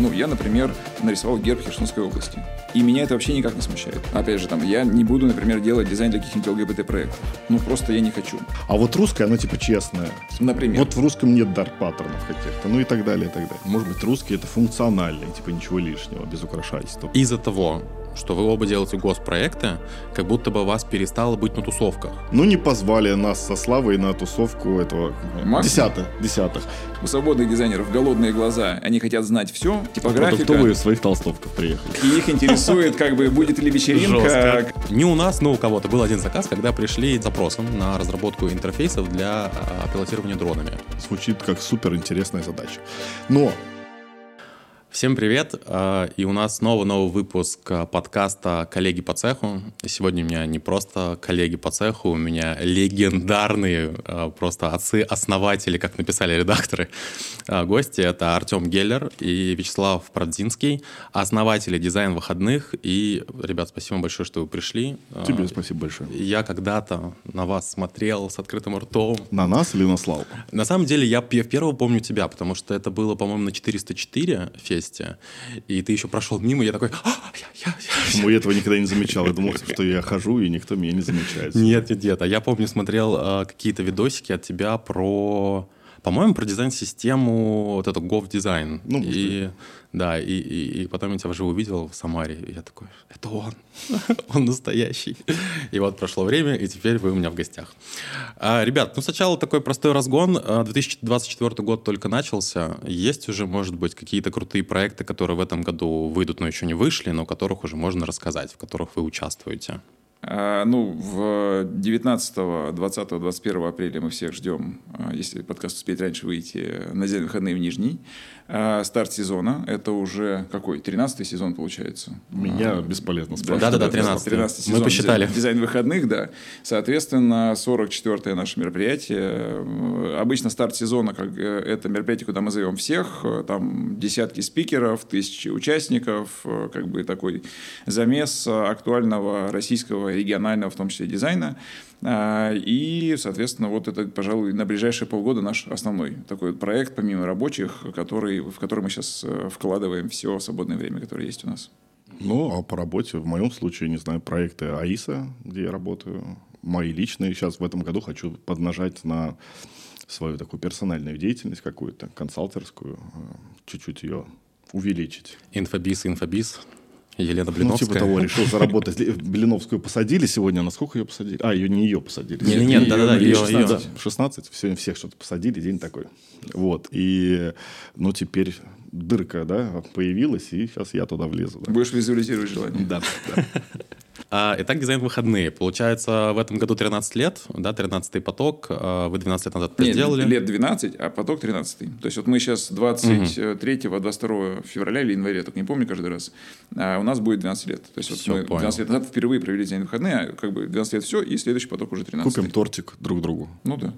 Ну, я, например, нарисовал герб Херсонской области. И меня это вообще никак не смущает. Опять же, там, я не буду, например, делать дизайн для каких-нибудь ЛГБТ-проектов. Ну, просто я не хочу. А вот русское, оно типа честное. Например. Вот в русском нет дарк-паттернов каких-то, ну и так далее, и так далее. Может быть, русский это функциональный, типа ничего лишнего, без украшательства. Из-за того, что вы оба делаете госпроекты, как будто бы вас перестало быть на тусовках. Ну, не позвали нас со Славой на тусовку этого Максимум. десятых, десятых. У свободных дизайнеров голодные глаза. Они хотят знать все, типографика. Продуктовые в своих толстовках приехали. И их интересует, как бы, будет ли вечеринка. Не у нас, но у кого-то был один заказ, когда пришли с запросом на разработку интерфейсов для а, пилотирования дронами. Звучит как супер интересная задача. Но Всем привет! а, И у нас снова новый выпуск а, подкаста «Коллеги по цеху». Сегодня у меня не просто коллеги по цеху, у меня легендарные а, просто отцы-основатели, как написали редакторы. Гости — это Артем Геллер и Вячеслав Продзинский, основатели «Дизайн выходных». И, ребят, спасибо большое, что вы пришли. Тебе спасибо большое. Я когда-то на вас смотрел с открытым ртом, На нас или на Славу? на самом деле, я, я первого помню тебя, потому что это было, по-моему, на 404 фесте, и ты еще прошел мимо, и я такой, «А, я, я, я». Почему я этого никогда не замечал? Я думал, что я хожу, и никто меня не замечает. Нет, нет, нет. А я помню, смотрел а, какие-то видосики от тебя про, по-моему, про дизайн-систему, вот эту GovDesign. Ну, и, да, и, и, и потом я тебя уже увидел в Самаре, и я такой, это он, он настоящий. И вот прошло время, и теперь вы у меня в гостях. А, ребят, ну сначала такой простой разгон. А, 2024 год только начался. Есть уже, может быть, какие-то крутые проекты, которые в этом году выйдут, но еще не вышли, но о которых уже можно рассказать, в которых вы участвуете. А, Ну, в 19, 20, 21 апреля мы всех ждем, а, если подкаст успеет раньше выйти, на день выходные в Нижний. А, Старт сезона. Это уже какой? 13 сезон получается. Меня А, бесполезно да, спрашивать. Да-да-да, да, 13. 13 Мы сезон посчитали. дизайн- Дизайн выходных, да. Соответственно, 44-е наше мероприятие. Э, Обычно старт сезона, как э, это мероприятие, куда мы зовем всех. Э, Там десятки спикеров, тысячи участников. э, Как бы такой замес э, актуального российского, регионального, в том числе, дизайна. А, И, соответственно, вот это, пожалуй, на ближайшие полгода наш основной такой вот проект, помимо рабочих, который, в который мы сейчас вкладываем все свободное время, которое есть у нас. Ну, а по работе, в моем случае, не знаю, проекты АИСа, где я работаю, мои личные. Сейчас в этом году хочу поднажать на свою такую персональную деятельность какую-то, консалтерскую, э, чуть-чуть ее увеличить. Инфобиз, инфобиз. Елена Ну, Блиновская. типа того, решил заработать. Блиновскую посадили сегодня, а на сколько ее посадили? А, ее не ее посадили. Не, не, нет, Её да-да-да, ее, 16. ее. 16, сегодня всех что-то посадили, день такой. Вот, и, ну, теперь дырка, да, появилась, и сейчас я туда влезу. Да, Будешь визуализировать желание. да. да. А, Итак, дизайн выходные. Получается, в этом году 13 лет, да, 13-й поток. А, Вы 12 лет назад Нет, сделали. лет 12, а поток 13. То есть вот мы сейчас 23-22 февраля или января, только не помню каждый раз, а у нас будет 12 лет. То есть вот Всё, мы понял. 12 лет назад впервые провели дизайн выходные, а как бы 12 лет все, и следующий поток уже 13. Купим тортик друг другу. Ну да.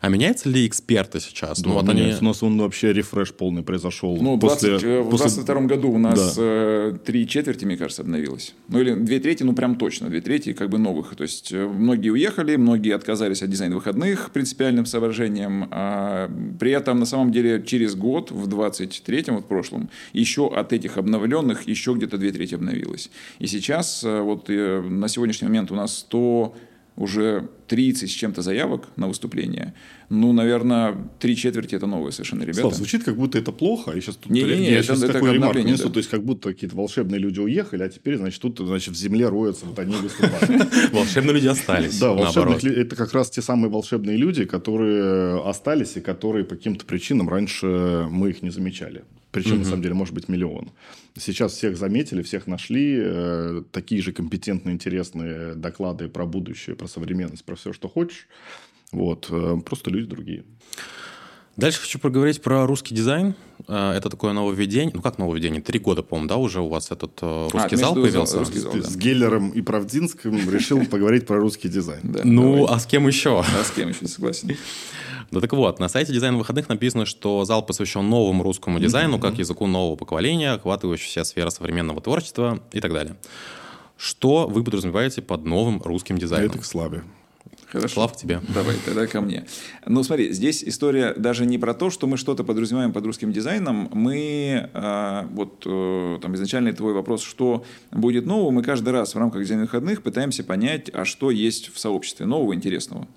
А меняются ли эксперты сейчас? Да, ну, вот они... меняется. У нас он вообще рефреш полный произошел. Ну, 20, э, в после- 22 году у нас Да. э, три четверти, мне кажется, обновилось. Ну, или две трети, ну, прям точно. Две трети как бы новых. То есть, э, многие уехали, многие отказались от дизайна выходных принципиальным соображением. А при этом, на самом деле, через год, в 23-м, вот в прошлом, еще от этих обновленных еще где-то две трети обновилось. И сейчас, вот на сегодняшний момент у нас 100 уже 30 с чем-то заявок на выступление. Ну, наверное, три четверти это новые совершенно ребята. Слав, звучит, как будто это плохо. И сейчас тут Не-не-не, я это- сейчас это такой ремарк несу. да. То есть, как будто какие-то волшебные люди уехали, а теперь, значит, тут, значит, в земле роются, вот они выступают. Волшебные люди остались, Да, лю- это как раз те самые волшебные люди, которые остались и которые по каким-то причинам раньше мы их не замечали. Причем, на самом деле, может быть миллион. Сейчас всех заметили, всех нашли. э, Такие же компетентные, интересные доклады про будущее, про современность, про все, что хочешь. Вот. э, Просто люди другие. Дальше хочу поговорить про русский дизайн. А, Это такое нововведение. Ну, как нововведение? Три года, по-моему, да, уже у вас этот э, русский ты зал появился? русский зал, да. с Геллером и Правдинским решил поговорить про русский дизайн. Да, Ну, а с кем еще? А с кем еще согласен? Ну так вот, на сайте дизайн выходных написано, что зал посвящен новому русскому дизайну, как языку нового поколения, охватывающий все сферы современного творчества и так далее. Что вы подразумеваете под новым русским А дизайном? это к славе. Хорошо. Слав к тебе. Давай, тогда ко мне. Ну, смотри, здесь история даже не про то, что мы что-то подразумеваем под русским дизайном. Мы, э, вот э, там изначальный твой вопрос, что будет нового, мы каждый раз в рамках дизайна выходных пытаемся понять, а что есть в сообществе нового, интересного.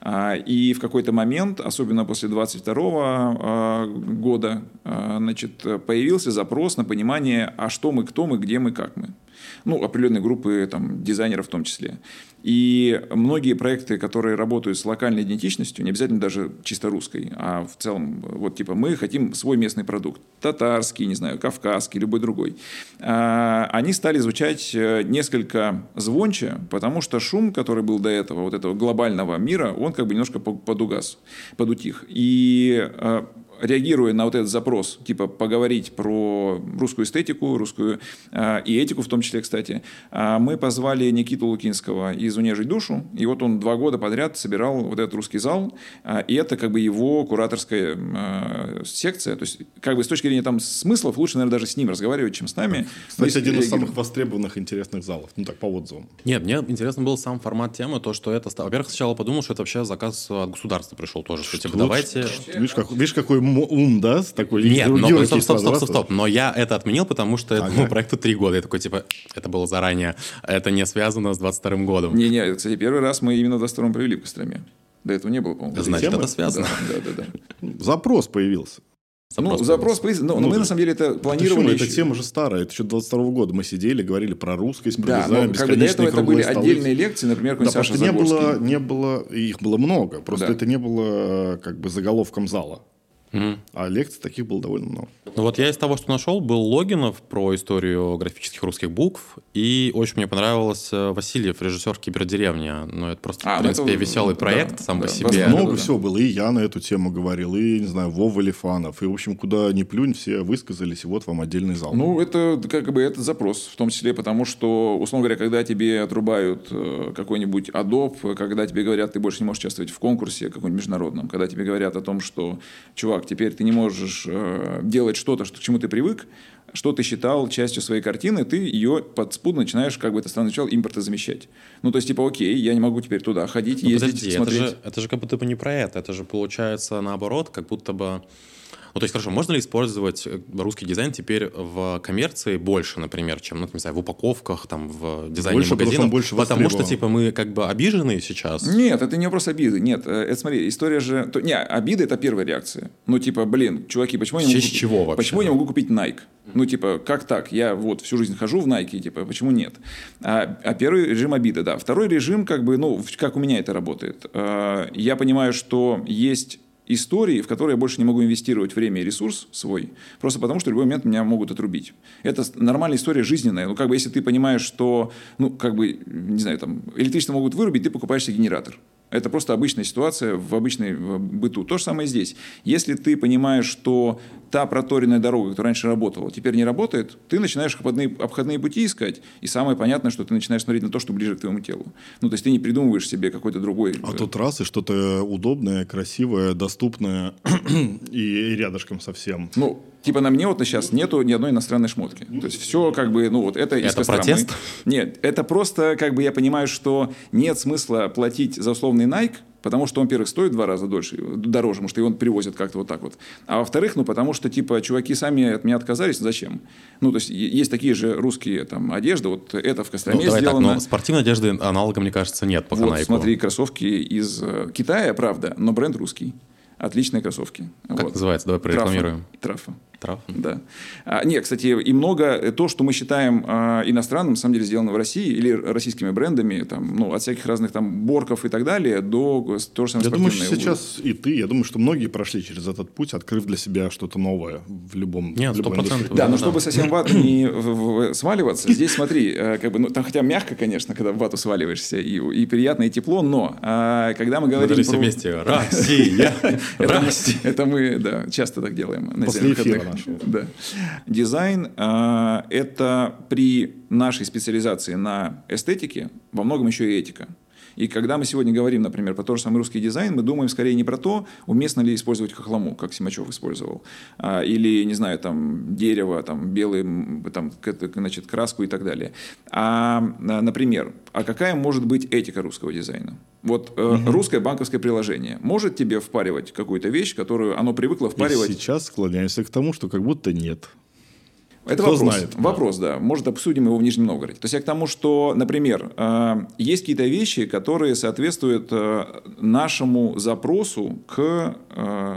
А, и в какой-то момент, особенно после 22 а, года, а, значит, появился запрос на понимание, а что мы, кто мы, где мы, как мы ну, определенной группы там, дизайнеров в том числе. И многие проекты, которые работают с локальной идентичностью, не обязательно даже чисто русской, а в целом, вот типа мы хотим свой местный продукт, татарский, не знаю, кавказский, любой другой, а, они стали звучать э, несколько звонче, потому что шум, который был до этого, вот этого глобального мира, он как бы немножко подугас, подутих. И э, реагируя на вот этот запрос, типа поговорить про русскую эстетику, русскую э, и этику в том числе, кстати, э, мы позвали Никиту Лукинского из «Унежить душу», и вот он два года подряд собирал вот этот русский зал, э, и это как бы его кураторская э, секция, то есть как бы с точки зрения там смыслов лучше, наверное, даже с ним разговаривать, чем с нами. Кстати, один из самых востребованных интересных залов, ну так, по отзывам. Нет, мне интересно был сам формат темы, то, что это... Во-первых, сначала подумал, что это вообще заказ от государства пришел тоже, что, типа, давайте... Видишь, как, видишь, какой ум, да, с такой Нет, но, стоп, стоп, стоп, стоп, стоп, но я это отменил, потому что ага. этому проекту три года. Я такой, типа, это было заранее, это не связано с 22 годом. Не-не, кстати, первый раз мы именно в 22 провели в Костроме. До этого не было, по-моему. Значит, это связано. Да, да, да. Запрос появился. Запрос, ну, запрос появился. Но, ну, но мы, на самом деле, это планировали Почему? Эта тема же старая. Это еще 22 -го года. Мы сидели, говорили про русскость, про да, дизайн, но как бы до этого это были столы. отдельные лекции, например, да, Саша не было, не было, их было много. Просто да. это не было как бы заголовком зала. Mm. А лекций таких было довольно много. Ну вот я из того, что нашел, был Логинов про историю графических русских букв, и очень мне понравился Васильев, режиссер «Кибердеревня». Ну, это просто, а, в принципе, это... веселый проект да, сам да, по себе. Много да, всего было, и я на эту тему говорил, и, не знаю, Вова Лифанов, и, в общем, куда ни плюнь, все высказались, и вот вам отдельный зал. Ну, это как бы это запрос, в том числе потому, что, условно говоря, когда тебе отрубают э, какой-нибудь Adobe, когда тебе говорят, ты больше не можешь участвовать в конкурсе каком-нибудь международном, когда тебе говорят о том, что, чувак, теперь ты не можешь э, делать что-то, что, к чему ты привык, что ты считал частью своей картины, ты ее подспудно начинаешь, как бы это странно звучало, импортозамещать. Ну, то есть, типа, окей, я не могу теперь туда ходить, ну, ездить, подожди, смотреть. Это же, это же как будто бы не про это, это же получается наоборот, как будто бы ну, то есть, хорошо, можно ли использовать э, русский дизайн теперь в коммерции больше, например, чем, ну, не знаю, в упаковках, там, в дизайне больше, магазинов? Больше потому что, типа, мы как бы обижены сейчас? Нет, это не вопрос обиды. Нет, э, это, смотри, история же... То, не, обида — это первая реакция. Ну, типа, блин, чуваки, почему я не могу... чего вообще? Почему я не могу купить Nike? Ну, типа, как так? Я вот всю жизнь хожу в Nike, типа, почему нет? А, а первый режим обиды, да. Второй режим, как бы, ну, как у меня это работает. А, я понимаю, что есть истории, в которые я больше не могу инвестировать время и ресурс свой, просто потому что в любой момент меня могут отрубить. Это нормальная история жизненная. Ну, как бы, если ты понимаешь, что, ну, как бы, не знаю, там, электричество могут вырубить, ты покупаешь себе генератор. Это просто обычная ситуация в обычной быту. То же самое здесь. Если ты понимаешь, что та проторенная дорога, которая раньше работала, теперь не работает, ты начинаешь обходные, обходные пути искать. И самое понятное, что ты начинаешь смотреть на то, что ближе к твоему телу. Ну, то есть ты не придумываешь себе какой-то другой... А тут раз и что-то удобное, красивое, доступное и рядышком совсем. Ну, Типа на мне вот сейчас нету ни одной иностранной шмотки. То есть все как бы, ну вот это из Это протест? Нет, это просто как бы я понимаю, что нет смысла платить за условный Nike, потому что он, во-первых, стоит в два раза дольше, дороже, потому что его привозят как-то вот так вот. А во-вторых, ну, потому что, типа, чуваки сами от меня отказались, зачем? Ну, то есть, есть такие же русские там одежды, вот это в Костроме ну, давай сделано. Так, но спортивной одежды аналога, мне кажется, нет по вот, смотри, кроссовки из э, Китая, правда, но бренд русский. Отличные кроссовки. Как вот. называется? Давай прорекламируем. Трафа. Трафа. Трав. Да. А, нет, кстати, и много э, то, что мы считаем а, иностранным, на самом деле сделано в России или российскими брендами, там, ну, от всяких разных там борков и так далее до то же самое Я думаю, что сейчас и ты, я думаю, что многие прошли через этот путь, открыв для себя что-то новое в любом Нет, сто процентов. Да, да, но чтобы совсем в вату не сваливаться, здесь смотри, э, как бы, ну, там хотя мягко, конечно, когда в вату сваливаешься, и, и приятно, и тепло, но а, когда мы говорим мы про... вместе. Россия! Россия! Это мы, да, часто так делаем. После эфира нашего. Да. Дизайн э, это при нашей специализации на эстетике во многом еще и этика. И когда мы сегодня говорим, например, про тот же самый русский дизайн, мы думаем скорее не про то, уместно ли использовать хохлому, как Симачев использовал, а, или, не знаю, там, дерево, там, белый, там, значит, краску и так далее. А, например, а какая может быть этика русского дизайна? Вот э, угу. русское банковское приложение может тебе впаривать какую-то вещь, которую оно привыкло впаривать? И сейчас склоняемся к тому, что как будто нет. Это Кто вопрос. Знает, вопрос, да. Может, обсудим его в Нижнем Новгороде. То есть я к тому, что, например, э, есть какие-то вещи, которые соответствуют э, нашему запросу к, э,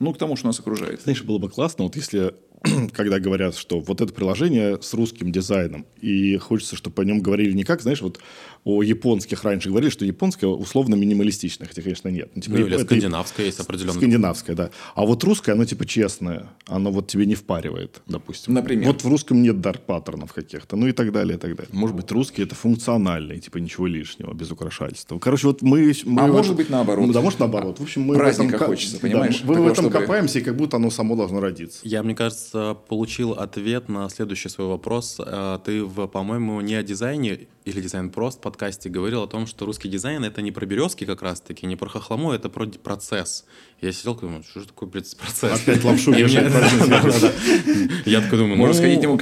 ну, к тому, что нас окружает. Знаешь, было бы классно, вот если когда говорят, что вот это приложение с русским дизайном, и хочется, чтобы о нем говорили не как, знаешь, вот о японских раньше говорили, что японское условно минималистичное, хотя, конечно, нет. Ну, типа, ну или это скандинавское есть определенно. Скандинавское, да. А вот русское, оно типа честное, оно вот тебе не впаривает, допустим. Например? Вот в русском нет дарт-паттернов каких-то, ну и так далее, и так далее. Может быть, русский это функциональный, типа ничего лишнего, без украшательства. Короче, вот мы... мы а может быть наоборот. Ну, да, может наоборот. В общем, мы Праздника в этом, хочется, понимаешь? Да, мы в этом чтобы... копаемся, и как будто оно само должно родиться. Я, мне кажется, получил ответ на следующий свой вопрос. Э, ты, по-моему, не о дизайне или дизайн прост подкасте говорил о том, что русский дизайн это не про березки как раз-таки, не про хохлому, это про процесс. Я сидел и думаю, что же такое процесс? Опять лапшу Я такой думаю, Можно ну, сходить ему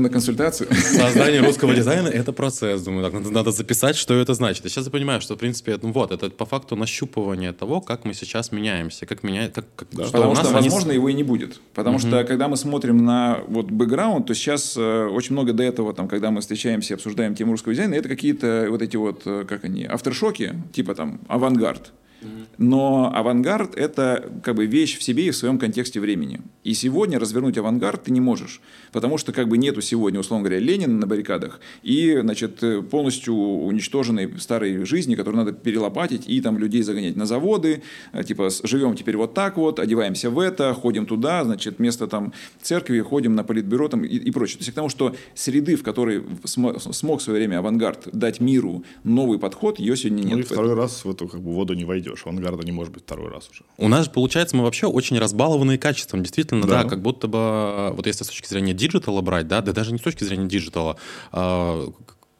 на консультацию. Создание русского дизайна — это процесс. Думаю, так, надо записать, что это значит. И сейчас я понимаю, что, в принципе, ну вот, это по факту нащупывание того, как мы сейчас меняемся, как меняет, как, Потому что, возможно, его и не будет. Потому что, когда мы смотрим на вот бэкграунд, то сейчас э, очень много до этого, там, когда мы встречаемся и обсуждаем тему русского дизайна, это какие-то вот эти вот, э, как они, авторшоки, типа там авангард. Но авангард – это как бы вещь в себе и в своем контексте времени. И сегодня развернуть авангард ты не можешь, потому что как бы нету сегодня, условно говоря, Ленина на баррикадах и, значит, полностью уничтоженной старой жизни, которую надо перелопатить и там людей загонять на заводы, э, типа живем теперь вот так вот, одеваемся в это, ходим туда, значит, вместо там церкви ходим на политбюро там и, и прочее. То есть к тому, что среды, в которой смог, смог в свое время авангард дать миру новый подход, ее сегодня нет. Ну и второй раз в эту как бы воду не войдешь. Авангарда не может быть второй раз уже. У нас, получается, мы вообще очень разбалованные качеством. Действительно, да, да как будто бы, вот если с точки зрения диджитала брать, да, да даже не с точки зрения диджитала, а,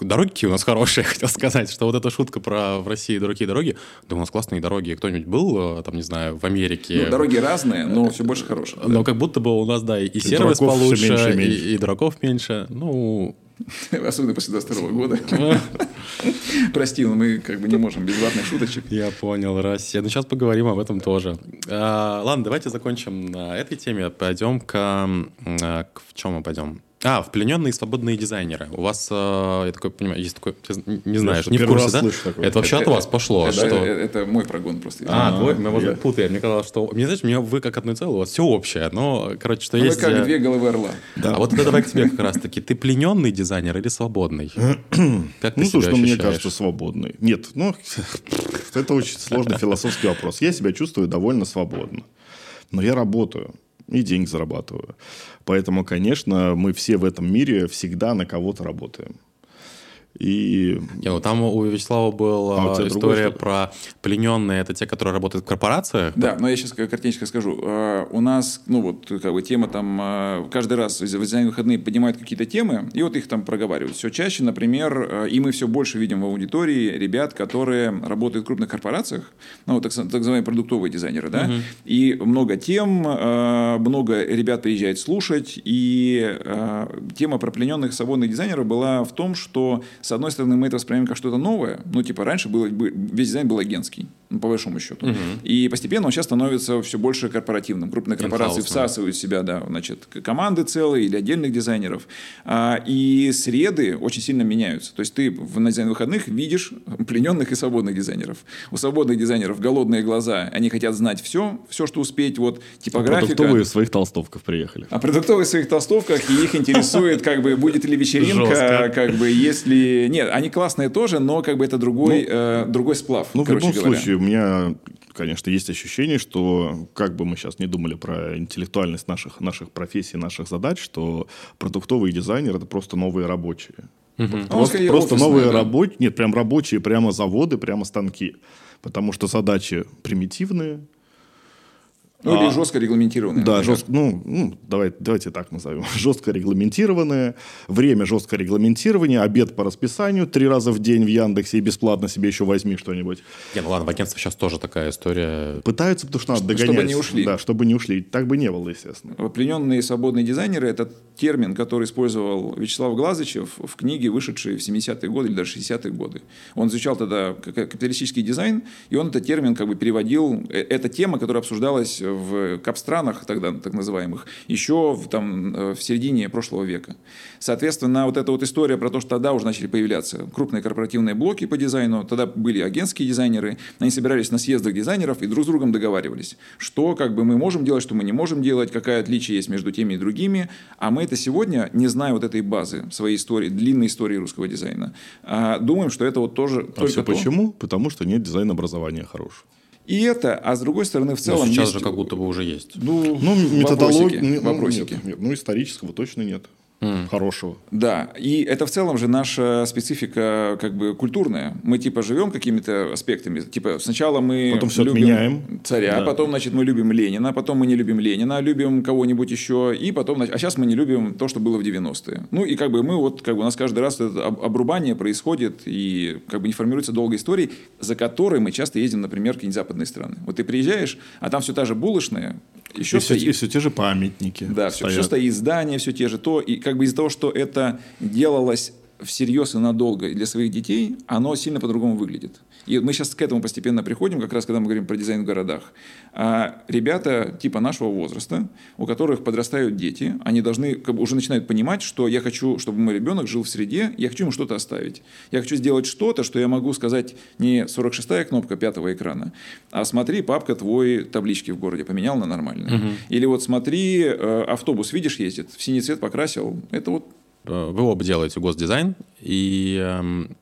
дороги какие у нас хорошие, хотел сказать, что вот эта шутка про в России дорогие дороги, да у нас классные дороги. Кто-нибудь был, э, там, не знаю, в Америке? Ну, дороги разные, но все больше хороших. Но как будто бы у нас, да, и, и сервис получше, меньше, меньше. И, и дураков меньше. Ну, Особенно после 22 года. Прости, но мы как бы не можем без ватных шуточек. Я понял, Россия. Ну, сейчас поговорим об этом тоже. А, ладно, давайте закончим на этой теме. Пойдем к... А, к в чем мы пойдем? А, в плененные свободные дизайнеры. У вас, э, я такой понимаю, есть такой, не знаешь, не в курсе, да? Такое. Это вообще это, от вас пошло. Это, что... это, это мой прогон просто. А, твой? Мы, может быть, путаем. Мне казалось, что... Мне, знаешь, мне вы как одно целое, у вас все общее. Но, короче, что ну, есть... Вы как две головы орла. Да. А вот это давай к тебе как раз-таки. Ты плененный дизайнер или свободный? как ты ну, слушай, ну, мне кажется, свободный. Нет, ну, это очень сложный философский вопрос. Я себя чувствую довольно свободно. Но я работаю и деньги зарабатываю. Поэтому, конечно, мы все в этом мире всегда на кого-то работаем. И... Не, ну там у Вячеслава была а история про плененные, это те, которые работают в корпорациях. Да, но я сейчас картиночка скажу. А, у нас, ну вот, как бы тема там, а, каждый раз в выходные поднимают какие-то темы, и вот их там проговаривают. Все чаще, например, а, и мы все больше видим в аудитории ребят, которые работают в крупных корпорациях, ну, так, так называемые продуктовые дизайнеры, да, угу. и много тем, много ребят приезжает слушать, и тема про плененных свободных дизайнеров была в том, что с одной стороны, мы это воспринимаем как что-то новое. Ну, типа, раньше было, весь дизайн был агентский, ну, по большому счету. Угу. И постепенно он сейчас становится все больше корпоративным. Крупные корпорации всасывают в себя, да, значит, команды целые или отдельных дизайнеров. А, и среды очень сильно меняются. То есть ты в, на дизайн выходных видишь плененных и свободных дизайнеров. У свободных дизайнеров голодные глаза, они хотят знать все, все, что успеть, вот типографика. А продуктовые в своих толстовках приехали. А продуктовые своих толстовках, и их интересует, как бы, будет ли вечеринка, как бы, если нет, они классные тоже, но как бы это другой, ну, э, другой сплав. Ну, в любом говоря. случае, у меня, конечно, есть ощущение, что как бы мы сейчас не думали про интеллектуальность наших, наших профессий, наших задач, что продуктовый дизайнер это просто новые рабочие. Угу. Просто, ну, просто новые да. рабочие, нет, прям рабочие, прямо заводы, прямо станки. Потому что задачи примитивные, Ну, или жестко регламентированные. Да, жестко, ну, ну давай, давайте так назовем. Жестко регламентированные, время жестко регламентирование, обед по расписанию, три раза в день в Яндексе и бесплатно себе еще возьми что-нибудь. Не, ну ладно, в агентстве сейчас тоже такая история. Пытаются, потому что надо Чтобы догонять. не ушли. Да, чтобы не ушли. Так бы не было, естественно. Плененные свободные дизайнеры – это термин, который использовал Вячеслав Глазычев в книге, вышедшей в 70-е годы или даже 60-е годы. Он изучал тогда капиталистический дизайн, и он этот термин как бы переводил. Э, Это тема, которая обсуждалась в кап-странах, тогда так называемых, еще в, там, э, в середине прошлого века. Соответственно, вот эта вот история про то, что тогда уже начали появляться крупные корпоративные блоки по дизайну, тогда были агентские дизайнеры, они собирались на съездах дизайнеров и друг с другом договаривались, что как бы мы можем делать, что мы не можем делать, какая отличие есть между теми и другими, а мы это сегодня, не зная вот этой базы своей истории, длинной истории русского дизайна, а, думаем, что это вот тоже А только все то. почему? Потому что нет дизайн-образования хорошего. И это, а с другой стороны, в Но целом сейчас есть- же как будто бы уже есть. ну, Ну, методологии... вопросики, ну, вопросики. нет, нет, ну, исторического точно нет. Хорошего. Да, и это в целом же наша специфика как бы культурная. Мы типа живем какими-то аспектами. Типа сначала мы Потом всё любим отменяем. царя, Да. потом, значит, мы любим Ленина, потом мы не любим Ленина, любим кого-нибудь еще, и потом, а сейчас мы не любим то, что было в 90-е. Ну и как бы мы вот, как бы у нас каждый раз это об- обрубание происходит, и как бы не формируется долгой истории, за которой мы часто ездим, например, какие-нибудь западные страны. Вот ты приезжаешь, а там все та же булочная, еще И все, стоит. те же памятники. Да, все, стоят. стоит, здания, все те же то. И как бы из-за того, что это делалось всерьез и надолго для своих детей, оно сильно по-другому выглядит. И мы сейчас к этому постепенно приходим, как раз когда мы говорим про дизайн в городах. А ребята типа нашего возраста, у которых подрастают дети, они должны как бы уже начинают понимать, что я хочу, чтобы мой ребенок жил в среде, я хочу ему что-то оставить. Я хочу сделать что-то, что я могу сказать не 46-я кнопка пятого экрана, а смотри, папка твой таблички в городе поменял на нормальные. Или вот смотри, э, автобус, видишь, ездит, в синий цвет покрасил. Это вот Э, Вы оба делаете госдизайн, и эм, э,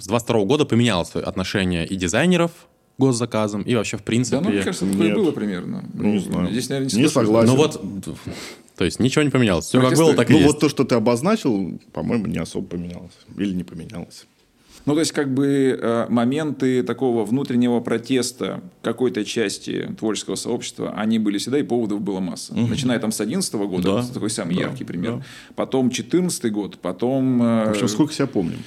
с 22 года поменялось отношение и дизайнеров госзаказам, и вообще в принципе... Да, ну, мне кажется, такое Нет. было примерно. Ну, не знаю. Здесь, наверное, Не соглашусь. согласен. Ну вот, то есть ничего не поменялось. Все как было, так и Ну, есть. вот то, что ты обозначил, по-моему, не особо поменялось. Или не поменялось. Ну, то есть, как бы э, моменты такого внутреннего протеста какой-то части творческого сообщества, они были всегда, и поводов было масса. Начиная там с 11 года, Да. такой самый Да, яркий пример. да. Потом 14 год, потом... э, В общем, сколько себя помним.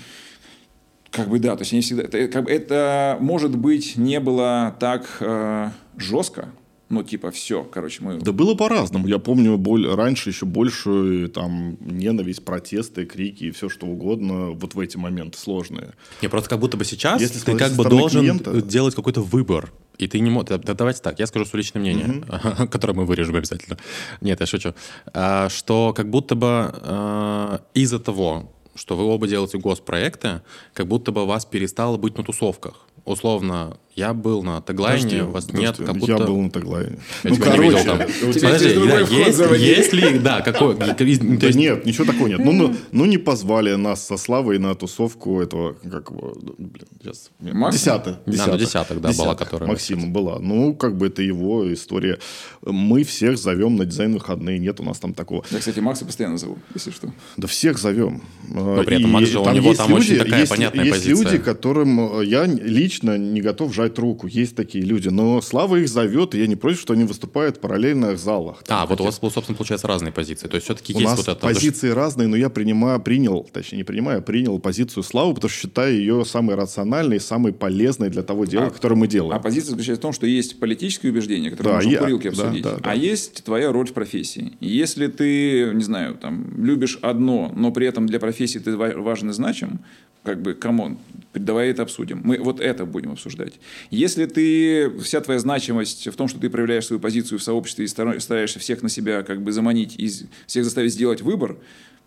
Как бы да, то есть они всегда... Это, как бы это, может быть, не было так э, жестко, ну, типа, все, короче, мы... Да было по-разному. Я помню боль... раньше еще больше там ненависть, протесты, крики и все что угодно вот в эти моменты сложные. Не, просто как будто бы сейчас Если ты как бы должен клиента- делать какой-то выбор. И ты не можешь... Да, давайте так, я скажу свое личное мнение, которое мы вырежем обязательно. Нет, я шучу. А, Что как будто бы а, из-за того, что вы оба делаете госпроекты, как будто бы вас перестало быть на тусовках. Условно, я был на теглайне, Подожди, вас подожди. нет, как будто... Я был на теглайне. Я Ну, видел короче, там. у тебя- Подожди, да, есть, есть ли, да, какой, Да есть нет, ничего такого нет. Ну, ну, ну, не позвали нас со Славой на тусовку этого, как его, блин, сейчас. Десятых. Да, ну, десяток, да, была, которая- Максима была. Ну, как бы это его история. Мы всех зовем на дизайн выходные. Нет у нас там такого. Я, кстати, Макса постоянно зову, если что. Да всех зовем. Но при этом Макс же, у него там очень такая понятная есть позиция. люди, которым э, я лично не готов жать руку. Есть такие люди. Но Слава их зовет, и я не против, что они выступают в параллельных залах. Там А, вот у вас, собственно, получается разные позиции. То есть все-таки у есть нас вот это... позиции разные, но я принимаю, принял, точнее не принимаю, а принял позицию Славы, потому что считаю ее самой рациональной, самой полезной для того дела, А- которое мы А делаем. позиция заключается в том, что есть политические убеждения, которые Да, можно я- в курилке да, обсудить, да, да. а есть твоя роль в профессии. Если ты, не знаю, там, любишь одно, но при этом для профессии ты ва- важен и значим, как бы, come on, давай это обсудим. Мы вот это будем обсуждать. Если ты, вся твоя значимость в том, что ты проявляешь свою позицию в сообществе и стара- стараешься всех на себя как бы заманить и всех заставить сделать выбор,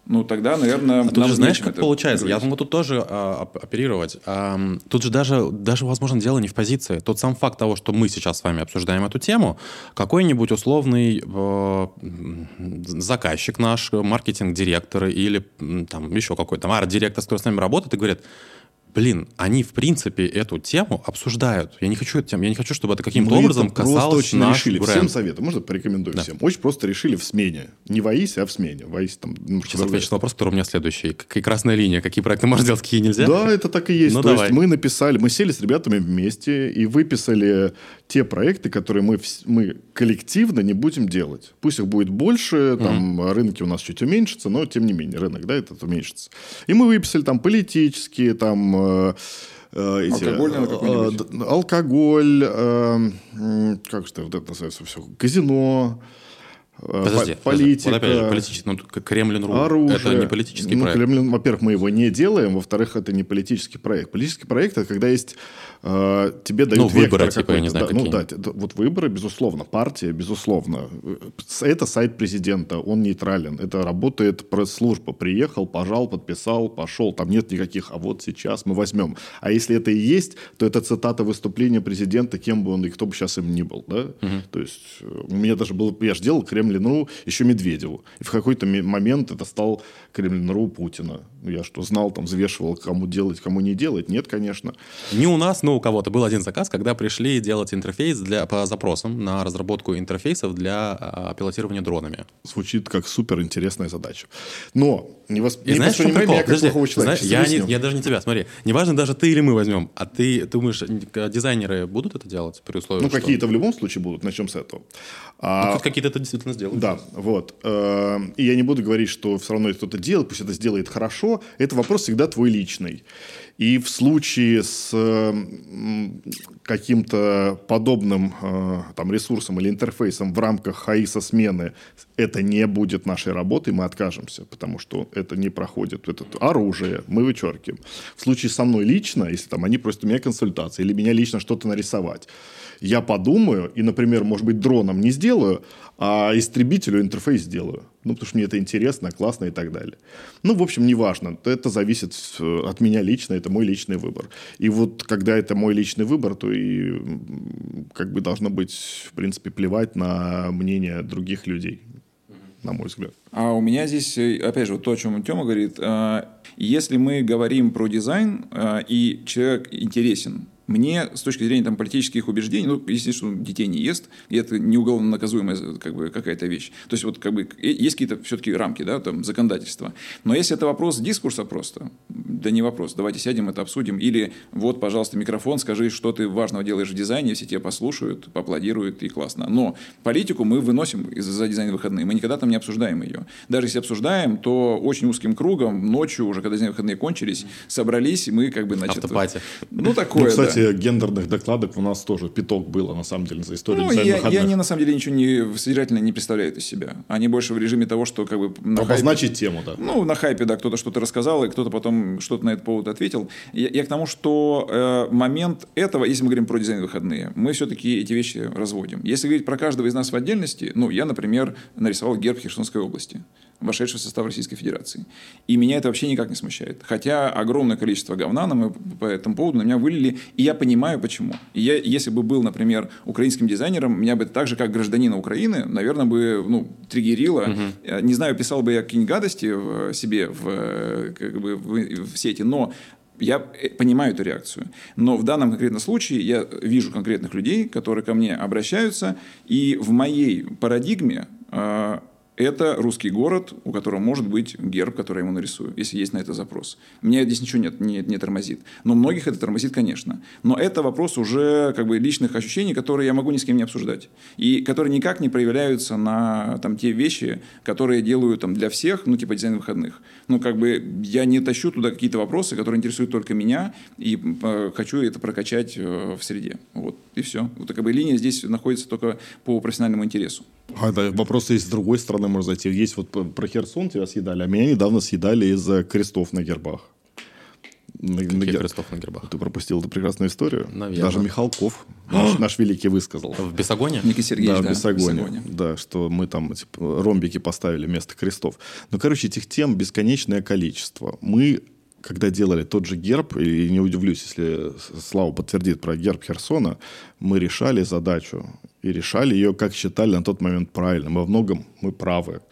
ну, тогда, наверное, А тут же знаешь, как получается? Я могу тут тоже а, оп- оперировать. Ам, тут же даже, даже, возможно, дело не в позиции. Тот сам факт того, что мы сейчас с вами обсуждаем эту тему, какой-нибудь условный э, заказчик наш, маркетинг-директор или там еще какой-то арт-директор, который с нами работает, и говорит, блин, они в принципе эту тему обсуждают. Я не хочу эту тему, я не хочу, чтобы это каким-то Мы образом это касалось очень наш решили. бренд. Всем советую. Можно порекомендую Да. всем. Очень просто решили в смене. Не в АИСе, а в смене. В АИСе там... ну, Сейчас отвечу на вопрос, который у меня следующий. Какая красная линия? Какие проекты можно делать, какие нельзя? Да, это так и есть. Ну, То давай. есть мы написали, мы сели с ребятами вместе и выписали те проекты, которые мы, мы коллективно не будем делать. Пусть их будет больше, там рынки у нас чуть уменьшатся, но тем не менее рынок, да, этот уменьшится. И мы выписали там политические, там э, э, эти, Алкогольный э, алкоголь, как же это вот это называется все, казино, Подожди, по- подожди. политика. Вот опять же, политический, ну, Kremlin.ru. Оружие. Это не политический ну, проект. Кремлин, во-первых, мы его не делаем, во-вторых, это не политический проект. Политический проект это когда есть э, тебе дают Ну, выборы, типа, я не знаю, да, ну какие. да, это- вот выборы, безусловно, партия, безусловно. Это сайт президента, он нейтрален. Это работает пресс-служба. Приехал, пожал, подписал, пошел. Там нет никаких, а вот сейчас мы возьмем. А если это и есть, то это цитата выступления президента, кем бы он и кто бы сейчас им ни был. Да? То есть э, у меня даже был, я же делал Kremlin.ru еще Медведеву. И в какой-то момент это стал Kremlin.ru Путина. Ну, Я что, знал, там, взвешивал, кому делать, кому не делать? Нет, конечно. Не у нас, но у кого-то был один заказ, когда пришли делать интерфейс для, по запросам на разработку интерфейсов для а, пилотирования дронами. Звучит как супер интересная задача. Но не, вос... И не знаешь, воспринимай меня как Подожди, плохого человека. знаешь, я, не- я даже не тебя, смотри. Неважно, даже ты или мы возьмем, а ты думаешь, э, дизайнеры будут это делать при условии, Ну, что- какие-то в любом случае будут, начнем с этого. Ну, А, хоть какие-то это действительно сделают. Да, вот. Э, И я не буду говорить, что все равно кто-то делает, пусть это сделает хорошо. Это вопрос всегда твой личный. И в случае с э, каким-то подобным э, там, ресурсом или интерфейсом в рамках ХАИСа смены это не будет нашей работой, мы откажемся, потому что это не проходит. Это оружие, мы вычеркиваем. В случае со мной лично, если там они просят у меня консультации или меня лично что-то нарисовать, я подумаю и, например, может быть, дроном не сделаю, а истребителю интерфейс сделаю. Ну, потому что мне это интересно, классно и так далее. Ну, в общем, неважно. Это зависит э, от меня лично, это мой личный выбор. И вот когда это мой личный выбор, то и как бы должно быть, в принципе, плевать на мнение других людей, на мой взгляд. А у меня здесь, э, опять же, вот то, о чем Тёма говорит, э, если мы говорим про дизайн, и человек интересен, мне с точки зрения там, политических убеждений, ну, естественно, детей не ест, и это не уголовно наказуемая как бы, какая-то вещь. То есть, вот как бы есть какие-то все-таки рамки, да, там, законодательства. Но если это вопрос дискурса просто, да не вопрос, давайте сядем, это обсудим. Или вот, пожалуйста, микрофон, скажи, что ты важного делаешь в дизайне, все тебя послушают, поаплодируют, и классно. Но политику мы выносим из- за дизайн выходные, мы никогда там не обсуждаем ее. Даже если обсуждаем, то очень узким кругом, ночью уже, когда дизайн выходные кончились, собрались, и мы как бы, значит... Afterparty. Ну, такое, Ну, кстати, да. гендерных докладок у нас тоже пяток было, на самом деле, за историю Ну, дизайна я, я не, на самом деле, ничего не содержательно не представляют из себя. Они больше в режиме того, что как бы... на хайпе- Обозначить тему, да. Ну, на хайпе, да, кто-то что-то рассказал, и кто-то потом что-то на этот повод ответил. Я, я к тому, что э, момент этого, если мы говорим про дизайн выходные, мы все-таки эти вещи разводим. Если говорить про каждого из нас в отдельности, ну, я, например, нарисовал герб Херсонской области, вошедший в состав Российской Федерации. И меня это вообще никак не смущает. Хотя огромное количество говна на мы по этому поводу на меня вылили, и я понимаю, почему. И я, если бы был, например, украинским дизайнером, меня бы так же, как гражданина Украины, наверное, бы ну, триггерило. Э, Не знаю, писал бы я какие-нибудь гадости в себе в, э, как бы в, в сети, но я э, понимаю эту реакцию. Но в данном конкретном случае я вижу конкретных людей, которые ко мне обращаются, и в моей парадигме э, это русский город, у которого может быть герб, который я ему нарисую, если есть на это запрос. Меня здесь ничего нет, не, не тормозит. Но многих это тормозит, конечно. Но это вопрос уже как бы личных ощущений, которые я могу ни с кем не обсуждать. И которые никак не проявляются на там, те вещи, которые я делаю там, для всех, ну, типа дизайн выходных. Ну, как бы я не тащу туда какие-то вопросы, которые интересуют только меня, и э, хочу это прокачать э, в среде. Вот, и все. Вот как бы линия здесь находится только по профессиональному интересу. А, да, вопрос есть с другой стороны, может зайти. Есть вот про Херсон тебя съедали, а меня недавно съедали из-за крестов на гербах. На- на Каких гер- крестов на гербах? Ты пропустил эту прекрасную историю? Наверное. Даже Михалков, наш, наш великий, высказал. В Бесогоне? Никита Сергеевич, да, да, в Бесогоне. Бесогоне. Да, что мы там типа, ромбики поставили вместо крестов. Ну, короче, этих тем бесконечное количество. Мы, когда делали тот же герб, и не удивлюсь, если Слава подтвердит про герб Херсона, мы решали задачу. И решали ее, как считали на тот момент правильно. Мы во многом мы правы.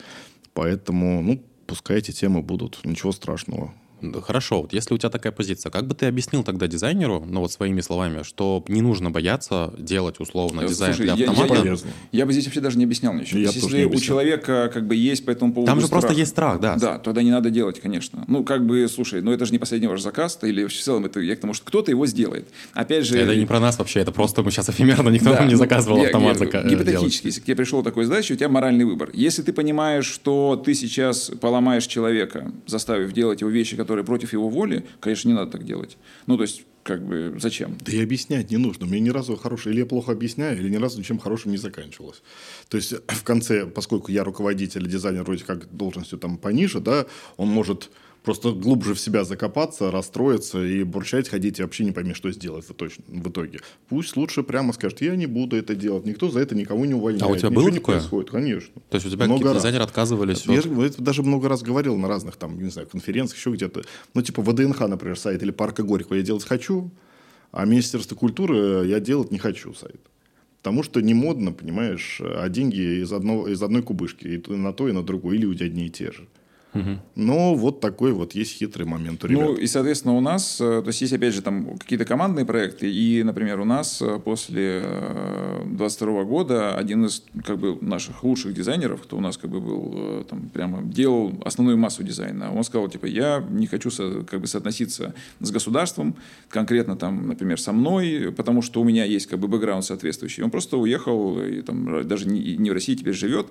Поэтому, ну, пускай эти темы будут. Ничего страшного. Хорошо, вот если у тебя такая позиция, как бы ты объяснил тогда дизайнеру, ну вот своими словами, что не нужно бояться делать условно дизайн Слушай, для я, автомата? я, я, я бы здесь вообще даже не объяснял ничего. Я То если у человека как бы есть по этому поводу Там же просто страх, есть страх, да. Да, тогда не надо делать, конечно. Ну, как бы, слушай, ну это же не последний ваш заказ, или в целом это я к тому, что кто-то его сделает. Опять же... Это не про нас вообще, это просто мы сейчас эфемерно, никто Да, не ну, заказывал я- автомат я- зака- Гипотетически, если к тебе пришел такой задача, у тебя моральный выбор. Если ты понимаешь, что ты сейчас поломаешь человека, заставив делать его вещи, которые против его воли, конечно, не надо так делать. Ну, то есть, как бы, зачем? Да и объяснять не нужно. Мне ни разу хорошее, или я плохо объясняю, или ни разу ничем хорошим не заканчивалось. То есть в конце, поскольку я руководитель, дизайнер вроде как должностью там пониже, да, он может просто глубже в себя закопаться, расстроиться и бурчать, ходить и вообще не пойми, что сделать в итоге. В итоге. Пусть лучше прямо скажет, я не буду это делать, никто за это никого не увольняет. А у тебя ничего было не такое? происходит, конечно. То есть у тебя Много какие-то раз. дизайнеры отказывались Я от- же это даже много раз говорил на разных там, не знаю, конференциях, еще где-то. Ну, типа ВДНХ, например, сайт или Парка Горького я делать хочу, а Министерство культуры я делать не хочу сайт. Потому что не модно, понимаешь, а деньги из, одного, из одной кубышки, и на то, и на другую, у тебя одни и те же. Но вот такой вот есть хитрый момент у ребят. Ну, и, соответственно, у нас, э, то есть, есть, опять же, там какие-то командные проекты, и, например, у нас э, после 22 года один из, как бы, наших лучших дизайнеров, кто у нас, как бы, был, э, там, прямо делал основную массу дизайна, он сказал, типа, я не хочу, со- как бы, соотноситься с государством, конкретно, там, например, со мной, потому что у меня есть, как бы, бэкграунд соответствующий. Он просто уехал, и, там, даже не, не в России теперь живет,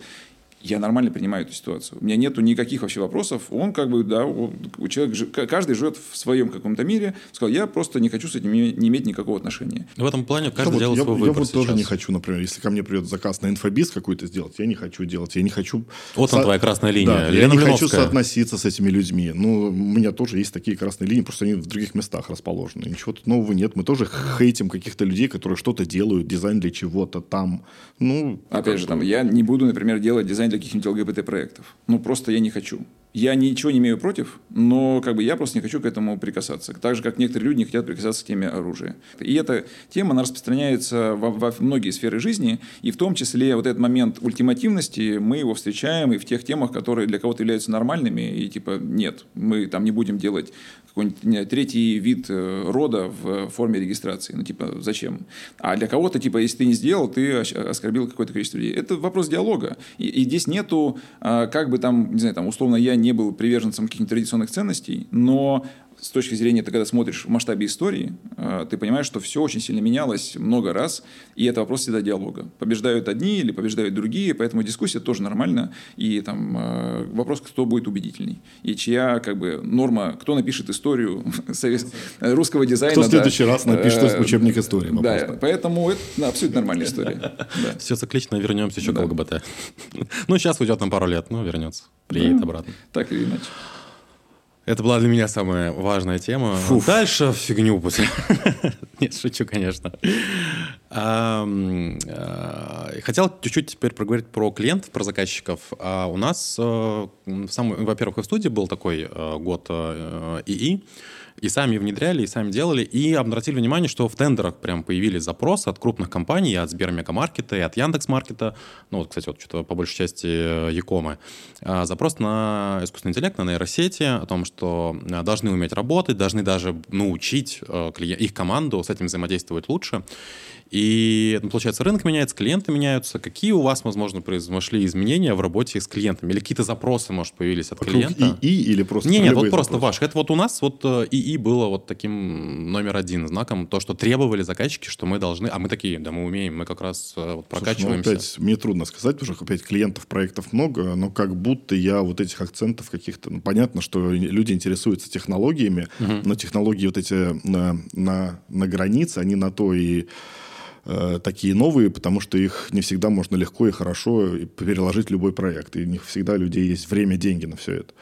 я нормально принимаю эту ситуацию. У меня нету никаких вообще вопросов. Он как бы, да, он- у человека, каждый живет в своем каком-то мире. Сказал, я просто не хочу с этим не, не иметь никакого отношения. В этом плане каждый вот делает я, свой я выбор вот тоже сейчас. не хочу, например, если ко мне придет заказ на инфобиз какой-то сделать, я не хочу делать, я не хочу... Вот она твоя красная линия. Да, я Лена не хочу Блиновская. соотноситься с этими людьми. Ну, у меня тоже есть такие красные линии, просто они в других местах расположены. Ничего тут нового нет. Мы тоже хейтим каких-то людей, которые что-то делают, дизайн для чего-то там. Ну, Опять же, там, я не буду, например, делать дизайн для каких-нибудь ЛГБТ-проектов. Ну, просто я не хочу. Я ничего не имею против, но как бы я просто не хочу к этому прикасаться. Так же, как некоторые люди не хотят прикасаться к теме оружия. И эта тема, она распространяется во, во многие сферы жизни, и в том числе вот этот момент ультимативности, мы его встречаем и в тех темах, которые для кого-то являются нормальными, и типа нет, мы там не будем делать какой-нибудь третий вид э, рода в форме регистрации. Ну, типа, зачем? А для кого-то, типа, если ты не сделал, ты ос- оскорбил какое-то количество людей. Это вопрос диалога. И, и здесь нету, а, как бы там, не знаю, там, условно, я не был приверженцем каких-нибудь традиционных ценностей, но с точки зрения, ты когда смотришь в масштабе истории, а, ты понимаешь, что все очень сильно менялось много раз, и это вопрос всегда диалога. Побеждают одни или побеждают другие, поэтому дискуссия тоже нормальна, и там а, вопрос, кто будет убедительней, и чья как бы норма, кто напишет историю русского дизайна. Кто в да. следующий раз напишет Э, учебник истории? Да, поэтому это абсолютно нормальная история. Да. Все циклично, вернемся еще Да. к ЛГБТ. Ну, сейчас уйдет на пару лет, но вернется. Приедет обратно. Так или иначе. Это была для меня самая важная тема. Дальше фигню пусть. Нет, шучу, конечно. А, Хотел чуть-чуть теперь проговорить про клиентов, про заказчиков. А У нас, э, во-первых, в студии был такой э, год э, ИИ, и сами внедряли, и сами делали, и обратили внимание, что в тендерах прям появились запросы от крупных компаний, от Сбермегамаркета, и от Яндекс.Маркета, ну вот, кстати, вот что-то по большей части э, Якомы, А, запрос на искусственный интеллект, на нейросети, о том, что э, должны уметь работать, должны даже научить э, их команду с этим взаимодействовать лучше. И, ну, получается, рынок меняется, клиенты меняются. Какие у вас, возможно, произошли изменения в работе с клиентами? Или какие-то запросы, может, появились от Вокруг клиента? ИИ или просто Не, нет, вот просто запросы? ваш. Это вот у нас вот э, ИИ было вот таким номер один знаком, то, что требовали заказчики, что мы должны, а мы такие, да, мы умеем, мы как раз э, вот Слушай, ну, прокачиваемся. опять, мне трудно сказать, потому что опять клиентов, проектов много, но как будто я вот этих акцентов каких-то... Ну, понятно, что люди интересуются технологиями, но технологии вот эти на, на, на границе, они на то и э, такие новые, потому что их не всегда можно легко и хорошо переложить в любой проект. И не всегда у людей есть время, деньги на все это.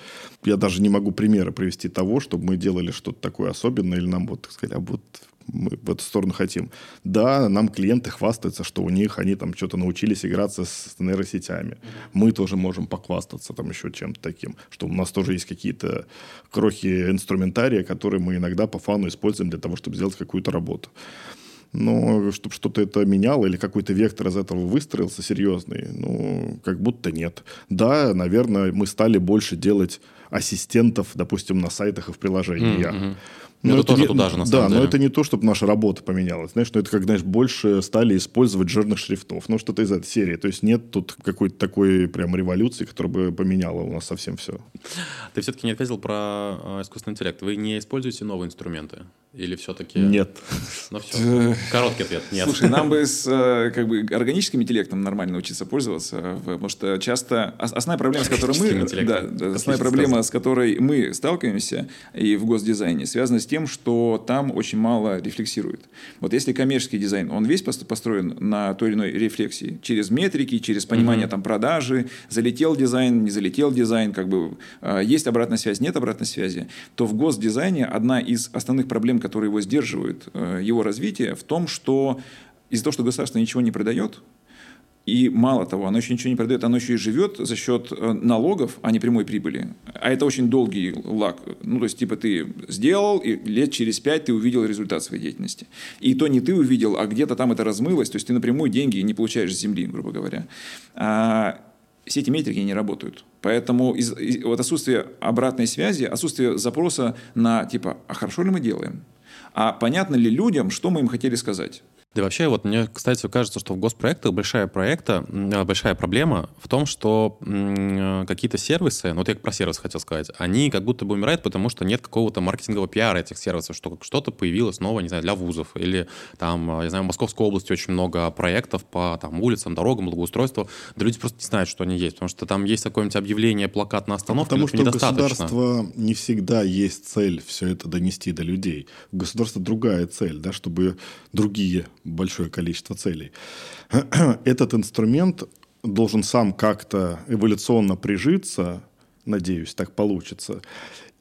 Я даже не могу примера привести того, чтобы мы делали что-то такое особенное, или нам вот, так сказать, а вот мы в эту сторону хотим. Да, нам клиенты хвастаются, что у них они там что-то научились играться с нейросетями. Мы тоже можем похвастаться там еще чем-то таким, что у нас тоже есть какие-то крохи инструментария, которые мы иногда по фану используем для того, чтобы сделать какую-то работу. Но чтобы что-то это меняло или какой-то вектор из этого выстроился серьезный, ну, как будто нет. Да, наверное, мы стали больше делать ассистентов, допустим, на сайтах и в приложениях. Mm-hmm. Но это, это тоже не, туда же, на самом да, деле. но это не то, чтобы наша работа поменялась. Знаешь, но это как, знаешь, больше стали использовать жирных шрифтов. Ну, что-то из этой серии. То есть нет тут какой-то такой прям революции, которая бы поменяла у нас совсем все. Ты все-таки не ответил про э, искусственный интеллект. Вы не используете новые инструменты? Или все-таки... Нет. Ну все, короткий ответ. Нет. Слушай, нам бы с э, как бы, органическим интеллектом нормально научиться пользоваться, потому что часто... Основная проблема, с которой мы... Да, основная проблема, с которой мы сталкиваемся и в госдизайне, связана с тем, что там очень мало рефлексирует. Вот если коммерческий дизайн, он весь построен на той или иной рефлексии, через метрики, через понимание uh-huh. там продажи, залетел дизайн, не залетел дизайн, как бы э, есть обратная связь, нет обратной связи, то в госдизайне одна из основных проблем, которые его сдерживают, э, его развитие, в том, что из-за того, что государство ничего не продает, и мало того, оно еще ничего не продает, оно еще и живет за счет э, налогов, а не прямой прибыли. А это очень долгий лак. Ну, то есть, типа, ты сделал, и лет через пять ты увидел результат своей деятельности. И то не ты увидел, а где-то там это размылось. То есть, ты напрямую деньги не получаешь с земли, грубо говоря. А все эти метрики не работают. Поэтому из, из, вот отсутствие обратной связи, отсутствие запроса на, типа, а хорошо ли мы делаем? А понятно ли людям, что мы им хотели сказать? Да вообще, вот мне, кстати, кажется, что в госпроектах большая проекта, а, большая проблема в том, что какие-то сервисы, ну вот я про сервис хотел сказать, они как будто бы умирают, потому что нет какого-то маркетингового пиара этих сервисов, что что-то появилось новое, не знаю, для вузов, или там, я знаю, в Московской области очень много проектов по там, улицам, дорогам, благоустройству, да люди просто не знают, что они есть, потому что там есть какое-нибудь объявление, плакат на остановке, Потому что у государства не всегда есть цель все это донести до людей. У государства другая цель, да, чтобы другие большое количество целей. Этот инструмент должен сам как-то эволюционно прижиться, надеюсь, так получится,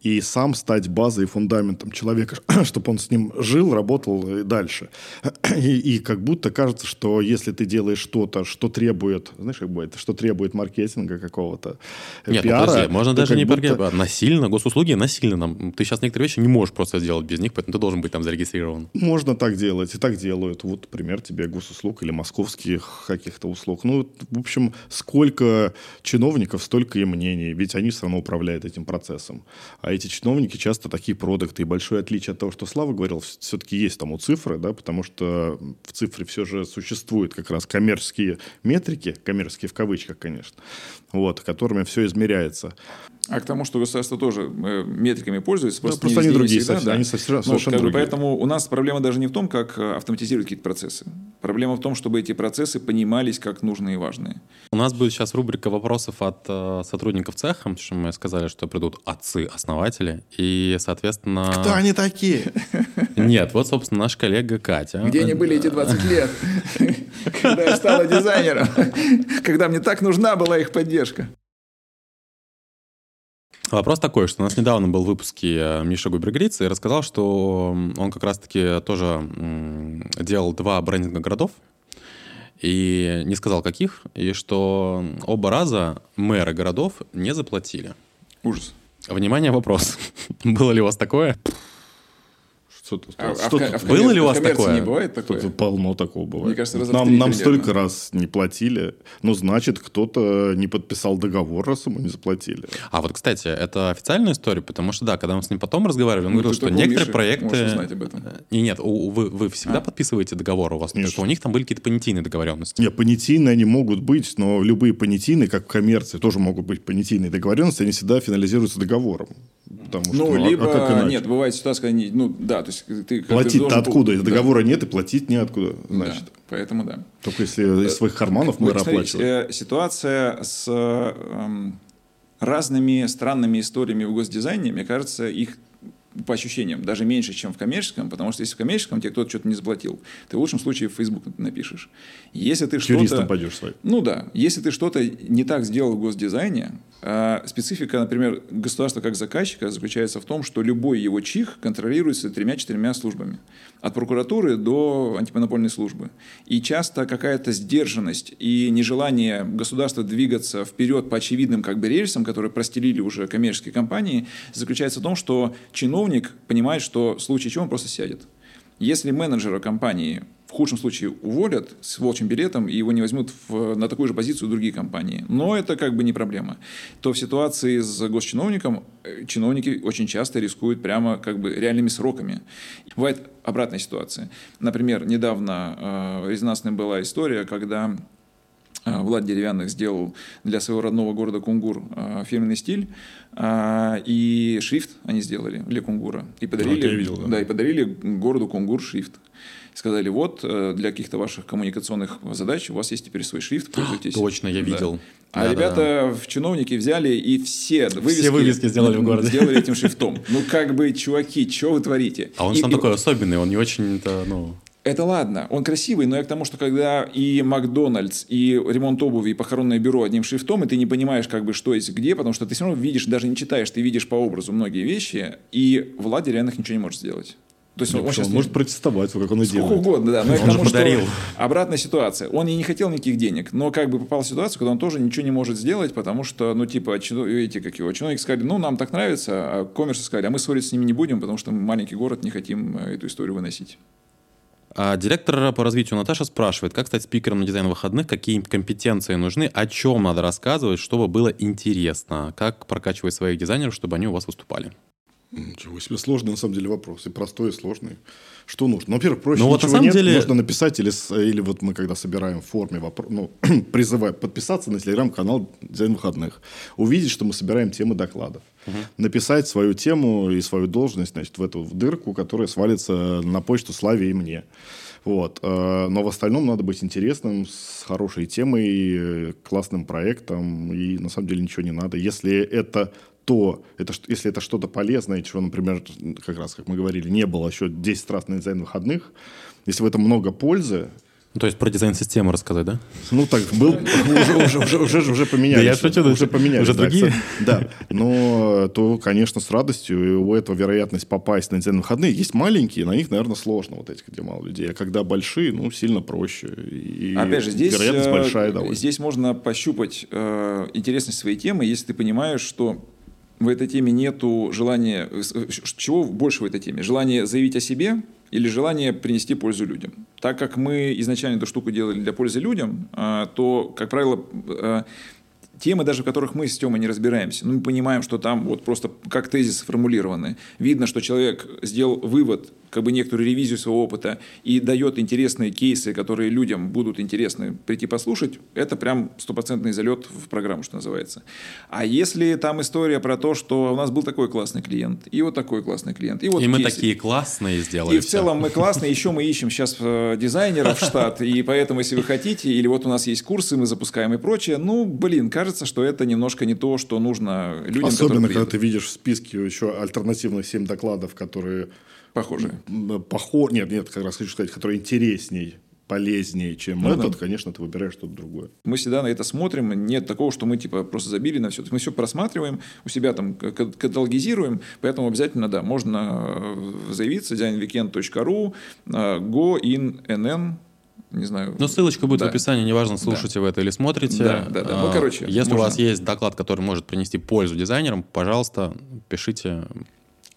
и сам стать базой и фундаментом человека, чтобы он с ним жил, работал и дальше. И, и как будто кажется, что если ты делаешь что-то, что требует, знаешь, как будет, что требует маркетинга какого-то, э, Нет, пиара, подожди, можно даже не будто... маркетинг, а насильно, госуслуги насильно нам. Ты сейчас некоторые вещи не можешь просто сделать без них, поэтому ты должен быть там зарегистрирован. Можно так делать, и так делают. Вот пример тебе госуслуг или московских каких-то услуг. Ну, в общем, сколько чиновников, столько и мнений, ведь они все равно управляют этим процессом. А эти чиновники часто такие продукты. И большое отличие от того, что Слава говорил, все-таки есть там у цифры, да, потому что в цифре все же существуют как раз коммерческие метрики, коммерческие в кавычках, конечно, вот, которыми все измеряется. А к тому, что государство тоже э, метриками пользуется, просто, да, просто они другие, всегда, совсем, да. они совершенно, ну, другие. Поэтому у нас проблема даже не в том, как э, автоматизировать какие-то процессы. Проблема в том, чтобы эти процессы понимались как нужные и важные. У нас будет сейчас рубрика вопросов от э, сотрудников цеха, потому что мы сказали, что придут отцы-основатели, и, соответственно... Кто они такие? Нет, вот, собственно, наш коллега Катя. Где они были эти 20 лет, когда я стала дизайнером, когда мне так нужна была их поддержка? Вопрос такой, что у нас недавно был в выпуске э, Миша Губергриц и рассказал, что он как раз-таки тоже делал два брендинга городов, и не сказал каких, и что оба раза мэры городов не заплатили. Ужас. Внимание, вопрос. Было ли у вас такое? Что-то, а, что а, а было ли у вас такое? не бывает такое? Тут полно такого бывает. Мне кажется, нам, нам столько раз не платили. Ну, значит, кто-то не подписал договор, раз ему не заплатили. А вот, кстати, это официальная история, потому что, да, когда мы с ним потом разговаривали, он ну, говорил, что некоторые Миши проекты... узнать об этом. Не, нет, у, вы, вы всегда а? подписываете договор у вас? Потому что у них там были какие-то понятийные договоренности. Нет, понятийные они могут быть, но любые понятийные, как в коммерции, тоже могут быть понятийные договоренности, они всегда финализируются договором. Потому что, ну, ну либо... А, а нет, бывает ситуация, когда... Ну, да, то есть ты... Платить платить-то откуда? Да. договора нет, и платить неоткуда, значит. Да, поэтому да. Только если из своих карманов мы оплачиваем. Э, ситуация с э, разными странными историями в госдизайне, мне кажется, их по ощущениям, даже меньше, чем в коммерческом, потому что если в коммерческом тебе кто-то что-то не заплатил, ты в лучшем случае в Facebook напишешь. Если ты что-то... пойдешь свой. Ну да. Если ты что-то не так сделал в госдизайне, специфика, например, государства как заказчика заключается в том, что любой его чих контролируется тремя-четырьмя службами. От прокуратуры до антимонопольной службы. И часто какая-то сдержанность и нежелание государства двигаться вперед по очевидным как бы рельсам, которые простелили уже коммерческие компании, заключается в том, что чиновник понимает, что в случае чего он просто сядет. Если менеджера компании в худшем случае уволят с волчьим билетом, и его не возьмут в, на такую же позицию другие компании. Но это как бы не проблема. То в ситуации с госчиновником э, чиновники очень часто рискуют прямо как бы реальными сроками. Бывает обратная ситуация. Например, недавно э, резонансная была история, когда э, Влад Деревянных сделал для своего родного города Кунгур э, фирменный стиль, и шрифт они сделали для Кунгура. И подарили, я видел, да. да, и подарили городу Кунгур шрифт. Сказали, вот, э, для каких-то ваших коммуникационных задач у вас есть теперь свой шрифт, пользуйтесь. Точно, я Да. видел. А Да-да-да. ребята в чиновники взяли и все вывески, вывески сделали в городе. Сделали этим шрифтом. Ну, как бы, чуваки, что вы творите? А он И- сам и- такой особенный, он не очень-то, ну... это ладно, он красивый, но я к тому, что когда и Макдональдс, и ремонт обуви, и похоронное бюро одним шрифтом, и ты не понимаешь, как бы, что есть где, потому что ты все равно видишь, даже не читаешь, ты видишь по образу многие вещи, и Влад реально ничего не может сделать. То есть он, Он щас не- может протестовать, как он и Сколько делает. угодно, да. Но Он же тому, что подарил. обратная ситуация. Он и не хотел никаких денег, но как бы попал в ситуацию, когда он тоже ничего не может сделать, потому что, ну, типа, видите, как его, чиновники сказали, ну, нам так нравится, а коммерсы сказали, а мы ссориться с ними не будем, потому что мы маленький город, не хотим э, эту историю выносить. А директор по развитию Наташа спрашивает, как стать спикером на дизайн выходных, какие компетенции нужны, о чем надо рассказывать, чтобы было интересно, как прокачивать своих дизайнеров, чтобы они у вас выступали. Ничего себе, сложный на самом деле вопрос. И простой, и сложный. Что нужно? Ну, во-первых, проще Ну, вот на ничего самом нет. деле- Нужно написать или, или вот мы когда собираем в форме вопрос, ну, призываем подписаться на телеграм-канал Дизайн выходных. Увидеть, что мы собираем темы докладов. Написать свою тему и свою должность значит, в эту в дырку, которая свалится на почту Славе и мне. Вот. э, Но в остальном надо быть интересным, с хорошей темой, э, классным проектом, и на самом деле ничего не надо. Если это то, это, если это что-то полезное, чего, например, как раз, как мы говорили, не было еще 10 раз на дизайн выходных, если в этом много пользы, Ну, то есть про дизайн-систему рассказать, да? ну так был уже уже уже уже, уже поменялись. Да я шучу, уже поменялись. уже да, другие. Да, но то, конечно, с радостью и у этого вероятность попасть на дизайн выходные есть маленькие, на них, наверное, сложно вот эти, где мало людей, а когда большие, ну сильно проще и Опять же, здесь, вероятность э, большая довольно. здесь можно пощупать э, интересность своей темы, если ты понимаешь, что в этой теме нету желания... э, Чего больше в этой теме? Желание заявить о себе или желание принести пользу людям? Так как мы изначально эту штуку делали для пользы людям, э, то, как правило, э, темы, даже в которых мы с Тёмой не разбираемся, ну, мы понимаем, что там вот просто как тезисы сформулированы. Видно, что человек сделал вывод, как бы некоторую ревизию своего опыта и дает интересные кейсы, которые людям будут интересны прийти послушать, это прям стопроцентный залет в программу, что называется. А если там история про то, что у нас был такой классный клиент, и вот такой классный клиент, и вот И мы кейсы. такие классные сделали. И в всё. целом мы классные, еще мы ищем сейчас э, дизайнеров в штат, и поэтому, если вы хотите, или вот у нас есть курсы, мы запускаем и прочее, ну, блин, кажется, что это немножко не то, что нужно людям, Особенно, когда ты видишь в списке еще альтернативных 7 докладов, которые похожие. похожи, нет, нет, как раз хочу сказать, которые интересней, полезнее, чем Ну да. этот, конечно, ты выбираешь что-то другое. Мы всегда на это смотрим, нет такого, что мы типа просто забили на все. Мы все просматриваем, у себя там каталогизируем, поэтому обязательно, да, можно э, заявиться, designweekend.ru, э, go in nn, не знаю. Ну, ссылочка будет Да. в описании, неважно, слушаете вы это или смотрите. Да, да, да. Ну, А, короче, Если у можно. вас есть доклад, который может принести пользу дизайнерам, пожалуйста, пишите.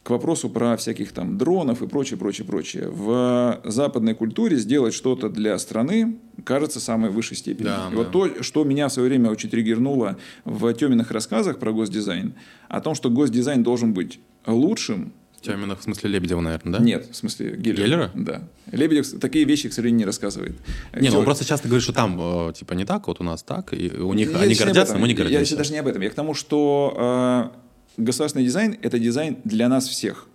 К вопросу про всяких там дронов и прочее, прочее, прочее. В западной культуре сделать что-то для страны кажется самой высшей степени. Да, и да. вот то, что меня в свое время очень триггернуло в Теминых рассказах про госдизайн, о том, что госдизайн должен быть лучшим, Тёмина, в смысле Лебедева, наверное, да? нет, в смысле Геллера. Геллера? Да. Лебедев такие вещи, к сожалению, не рассказывает. Не, ну он просто часто говорит, что там э, типа не так, вот у нас так, и у них Я они гордятся, этом. мы не Я гордимся. сейчас даже не об этом. Я к тому, что э, государственный дизайн – это дизайн для нас всех.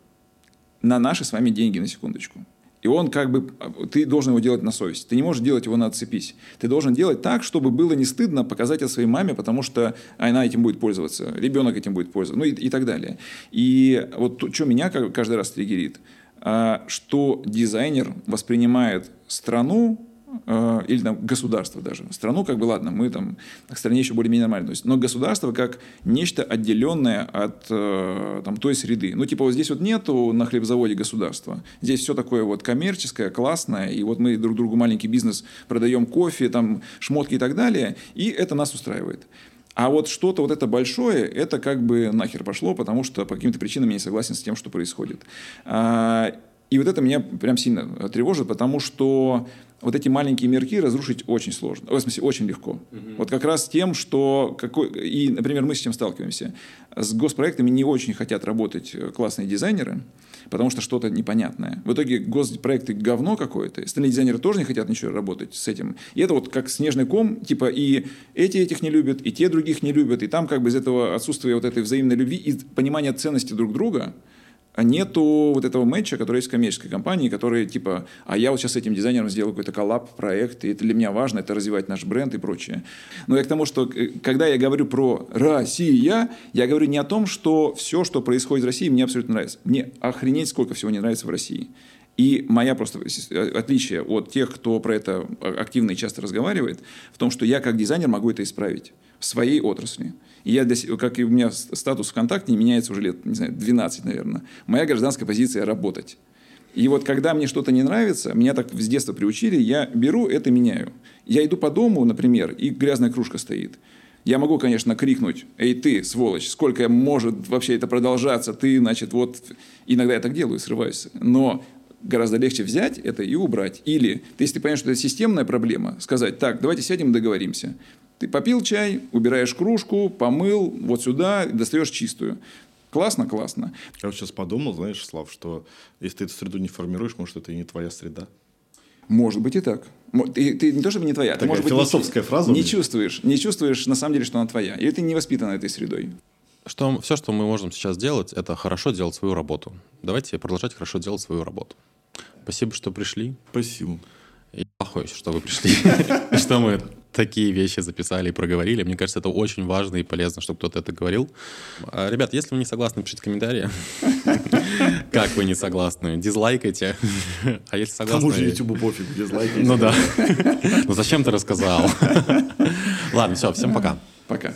На наши с вами деньги, на секундочку. И он как бы, ты должен его делать на совесть. Ты не можешь делать его на отцепись. Ты должен делать так, чтобы было не стыдно показать это своей маме, потому что она этим будет пользоваться, ребенок этим будет пользоваться, ну и, и так далее. И вот то, что меня ка- каждый раз триггерит, а, что дизайнер воспринимает страну или там государство даже. Страну, как бы, ладно, мы там к стране еще более-менее нормально. Есть, но государство как нечто отделенное от э, там, той среды. Ну, типа, вот здесь вот нету на хлебзаводе государства. Здесь все такое вот коммерческое, классное, и вот мы друг другу маленький бизнес продаем кофе, там, шмотки и так далее, и это нас устраивает. А вот что-то вот это большое, это как бы нахер пошло, потому что по каким-то причинам я не согласен с тем, что происходит. А, И вот это меня прям сильно тревожит, потому что вот эти маленькие мирки разрушить очень сложно. В смысле, очень легко. Угу. Вот как раз тем, что... Какой, и, например, мы с чем сталкиваемся. С госпроектами не очень хотят работать классные дизайнеры, потому что что-то непонятное. В итоге госпроекты говно какое-то. Остальные дизайнеры тоже не хотят ничего работать с этим. И это вот как снежный ком, типа и эти этих не любят, и те других не любят, и там как бы из этого отсутствия вот этой взаимной любви и понимания ценности друг друга – нету вот этого матча, который есть в коммерческой компании, который типа, а я вот сейчас с этим дизайнером сделаю какой-то коллаб, проект, и это для меня важно, это развивать наш бренд и прочее. Но я к тому, что э, когда я говорю про Россия, я говорю не о том, что все, что происходит в России, мне абсолютно нравится. Мне охренеть, сколько всего не нравится в России. И моя просто э, отличие от тех, кто про это активно и часто разговаривает, в том, что я как дизайнер могу это исправить в своей отрасли. И я, для, как и у меня статус ВКонтакте не меняется уже лет, не знаю, 12, наверное. Моя гражданская позиция – работать. И вот когда мне что-то не нравится, меня так с детства приучили, я беру это меняю. Я иду по дому, например, и грязная кружка стоит. Я могу, конечно, крикнуть, эй, ты, сволочь, сколько может вообще это продолжаться, ты, значит, вот... Иногда я так делаю, срываюсь. Но гораздо легче взять это и убрать. Или, если ты понимаешь, что это системная проблема, сказать, так, давайте сядем и договоримся. Ты попил чай, убираешь кружку, помыл, вот сюда, достаешь чистую. Классно, классно. Я вот сейчас подумал, знаешь, Слав, что если ты эту среду не формируешь, может, это и не твоя среда. Может быть и так. Ты, ты не то чтобы не твоя, Такая ты, может философская быть, фраза. Не чувствуешь, не чувствуешь на самом деле, что она твоя. Или ты не воспитана этой средой. Что, все, что мы можем сейчас делать, это хорошо делать свою работу. Давайте продолжать хорошо делать свою работу. Спасибо, что пришли. Спасибо. И плохой, что вы пришли. Что мы такие вещи записали и проговорили. Мне кажется, это очень важно и полезно, чтобы кто-то это говорил. А, ребят, если вы не согласны, пишите комментарии. Как вы не согласны? Дизлайкайте. А если согласны... Кому же YouTube пофиг, дизлайкайте. Ну да. Ну зачем ты рассказал? Ладно, все, всем пока. Пока.